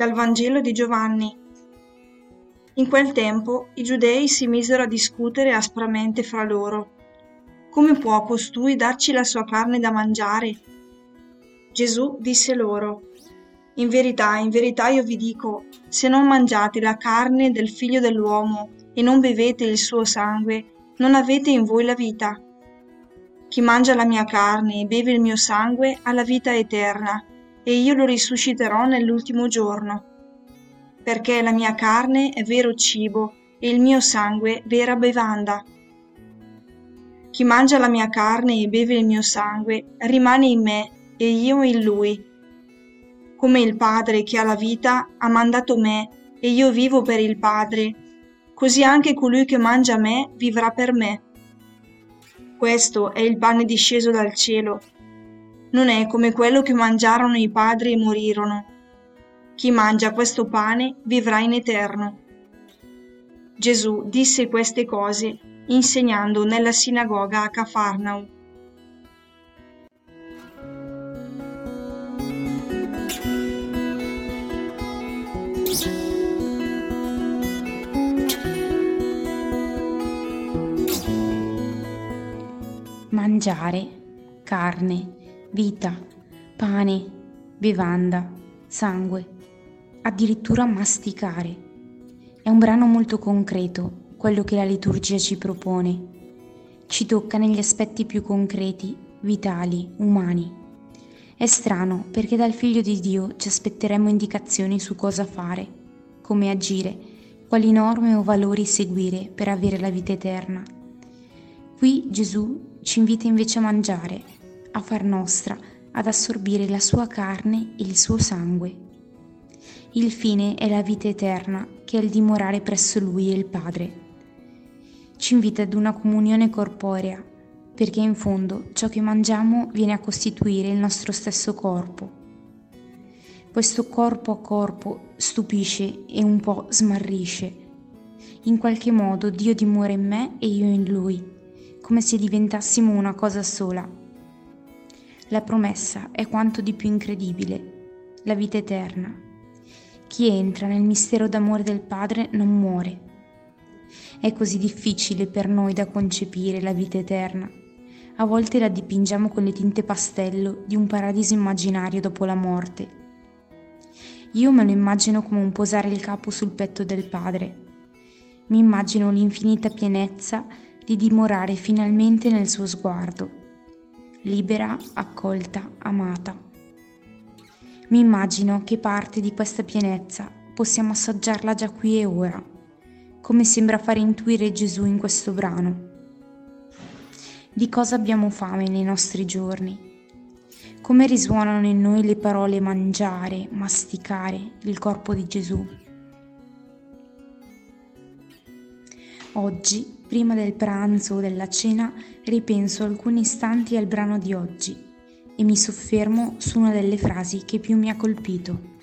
Dal Vangelo di Giovanni. In quel tempo i giudei si misero a discutere aspramente fra loro. Come può costui darci la sua carne da mangiare? Gesù disse loro, In verità, in verità io vi dico, se non mangiate la carne del figlio dell'uomo e non bevete il suo sangue, non avete in voi la vita. Chi mangia la mia carne e beve il mio sangue ha la vita eterna, e io lo risusciterò nell'ultimo giorno. Perché la mia carne è vero cibo e il mio sangue vera bevanda. Chi mangia la mia carne e beve il mio sangue rimane in me e io in lui. Come il Padre che ha la vita ha mandato me e io vivo per il Padre, così anche colui che mangia me vivrà per me. Questo è il pane disceso dal cielo non è come quello che mangiarono i padri e morirono. Chi mangia questo pane vivrà in eterno. Gesù disse queste cose insegnando nella sinagoga a Cafarnao. Mangiare carne vita, pane, bevanda, sangue, addirittura masticare. È un brano molto concreto, quello che la liturgia ci propone. Ci tocca negli aspetti più concreti, vitali, umani. È strano perché dal Figlio di Dio ci aspetteremo indicazioni su cosa fare, come agire, quali norme o valori seguire per avere la vita eterna. Qui Gesù ci invita invece a mangiare, a far nostra, ad assorbire la sua carne e il suo sangue. Il fine è la vita eterna, che è il dimorare presso Lui e il Padre. Ci invita ad una comunione corporea, perché in fondo ciò che mangiamo viene a costituire il nostro stesso corpo. Questo corpo a corpo stupisce e un po' smarrisce. In qualche modo Dio dimora in me e io in Lui, come se diventassimo una cosa sola la promessa è quanto di più incredibile, la vita eterna. Chi entra nel mistero d'amore del Padre non muore. È così difficile per noi da concepire la vita eterna. A volte la dipingiamo con le tinte pastello di un paradiso immaginario dopo la morte. Io me lo immagino come un posare il capo sul petto del Padre. Mi immagino l'infinita pienezza di dimorare finalmente nel suo sguardo libera, accolta, amata. Mi immagino che parte di questa pienezza possiamo assaggiarla già qui e ora, come sembra fare intuire Gesù in questo brano. Di cosa abbiamo fame nei nostri giorni? Come risuonano in noi le parole mangiare, masticare il corpo di Gesù? Oggi, prima del pranzo o della cena, ripenso alcuni istanti al brano di oggi e mi soffermo su una delle frasi che più mi ha colpito.